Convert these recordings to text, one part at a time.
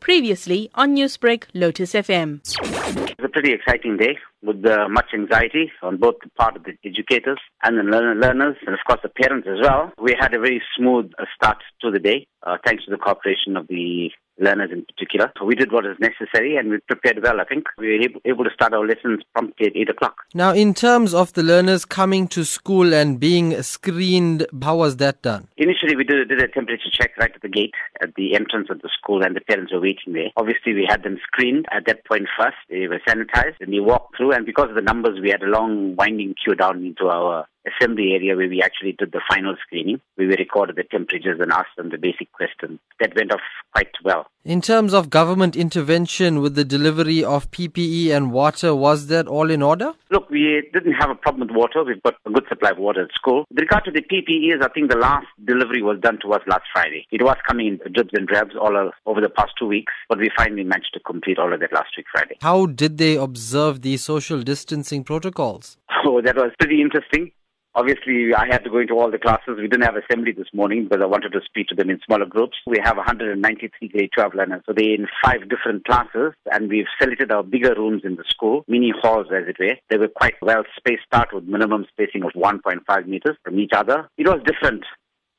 Previously on Newsbreak, Lotus FM. It's a pretty exciting day with uh, much anxiety on both the part of the educators and the learner- learners, and of course the parents as well. We had a very smooth uh, start to the day, uh, thanks to the cooperation of the learners in particular. So we did what is necessary and we prepared well. I think we were able, to start our lessons promptly at 8 o'clock. Now, in terms of the learners coming to school and being screened, how was that done? Initially, we did, did a temperature check right at the gate at the entrance of the school, and the parents were waiting there. Obviously, we had them screened at that point first. They were sanitized, and they walked through. And because of the numbers, we had a long winding queue down into our assembly area where we actually did the final screening. where We recorded the temperatures and asked them the basic questions. That went off quite well. In terms of government intervention with the delivery of PPE and water, was that all in order? Look, we didn't have a problem with water. We've got a good supply of water at school. With regard to the PPEs, I think the last delivery was done to us last Friday. It was coming in dribs and drabs all over the past two weeks, but we finally managed to complete all of that last week Friday. How did they observe the social distancing protocols? So oh, that was pretty interesting. Obviously, I had to go into all the classes. We didn't have assembly this morning because I wanted to speak to them in smaller groups. We have 193 grade 12 learners. So they're in five different classes and we've selected our bigger rooms in the school, mini halls as it were. They were quite well spaced out with minimum spacing of 1.5 meters from each other. It was different.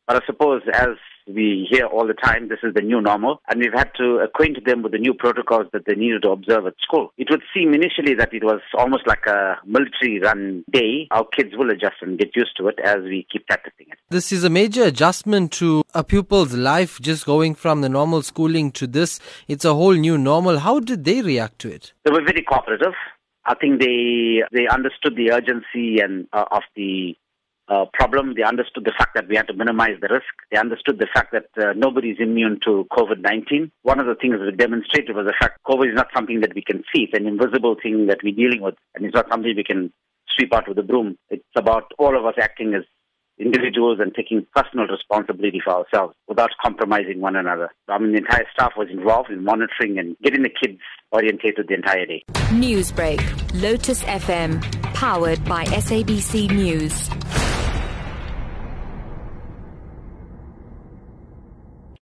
But I suppose as we hear all the time, this is the new normal, and we've had to acquaint them with the new protocols that they needed to observe at school. It would seem initially that it was almost like a military run day. Our kids will adjust and get used to it as we keep practicing it. This is a major adjustment to a pupil's life, just going from the normal schooling to this. It's a whole new normal. How did they react to it? They were very cooperative. I think they they understood the urgency and uh, of the uh, problem. They understood the fact that we had to minimize the risk. They understood the fact that uh, nobody is immune to COVID-19. One of the things that we demonstrated was the fact COVID is not something that we can see. It's an invisible thing that we're dealing with, and it's not something we can sweep out with a broom. It's about all of us acting as individuals and taking personal responsibility for ourselves without compromising one another. I mean, the entire staff was involved in monitoring and getting the kids orientated the entire day. Newsbreak, Lotus FM, powered by SABC News.